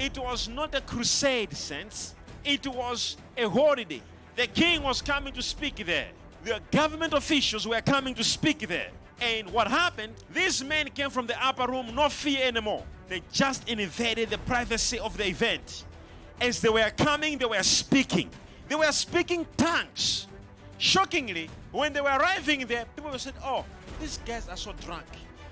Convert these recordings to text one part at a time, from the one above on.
It was not a crusade sense, it was a holiday. The king was coming to speak there. The government officials were coming to speak there. And what happened? These men came from the upper room, no fear anymore. They just invaded the privacy of the event. As they were coming, they were speaking. They were speaking tongues. Shockingly, when they were arriving there, people said, Oh, these guys are so drunk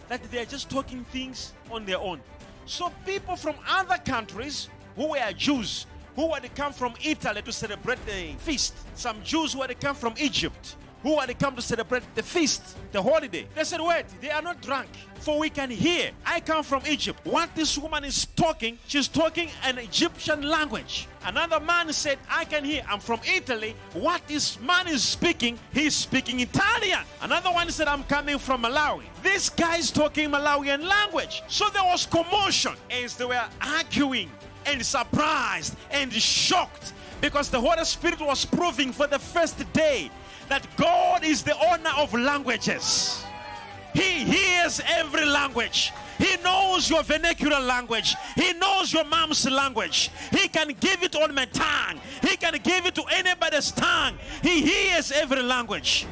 that they are just talking things on their own. So, people from other countries who were Jews, who had come from Italy to celebrate the feast, some Jews who had come from Egypt, who had come to celebrate the feast, the holiday. They said, Wait, they are not drunk, for we can hear. I come from Egypt. What this woman is talking, she's talking an Egyptian language. Another man said, I can hear. I'm from Italy. What this man is speaking, he's speaking Italian. Another one said, I'm coming from Malawi. This guy is talking Malawian language. So there was commotion as they were arguing and surprised and shocked because the Holy Spirit was proving for the first day that God is the owner of languages. He hears every language. He knows your vernacular language. He knows your mom's language. He can give it on my tongue. He can give it to anybody's tongue. He hears every language.